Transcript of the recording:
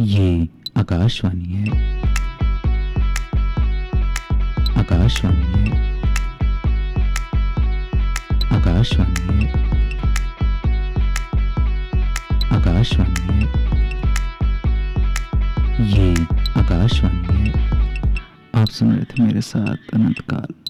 ये आकाशवाणी है। आकाशवाणी है। आकाशवाणी है। आकाशवाणी है। ये आकाशवाणी है। आप सुन रहे थे मेरे साथ अनंत काल।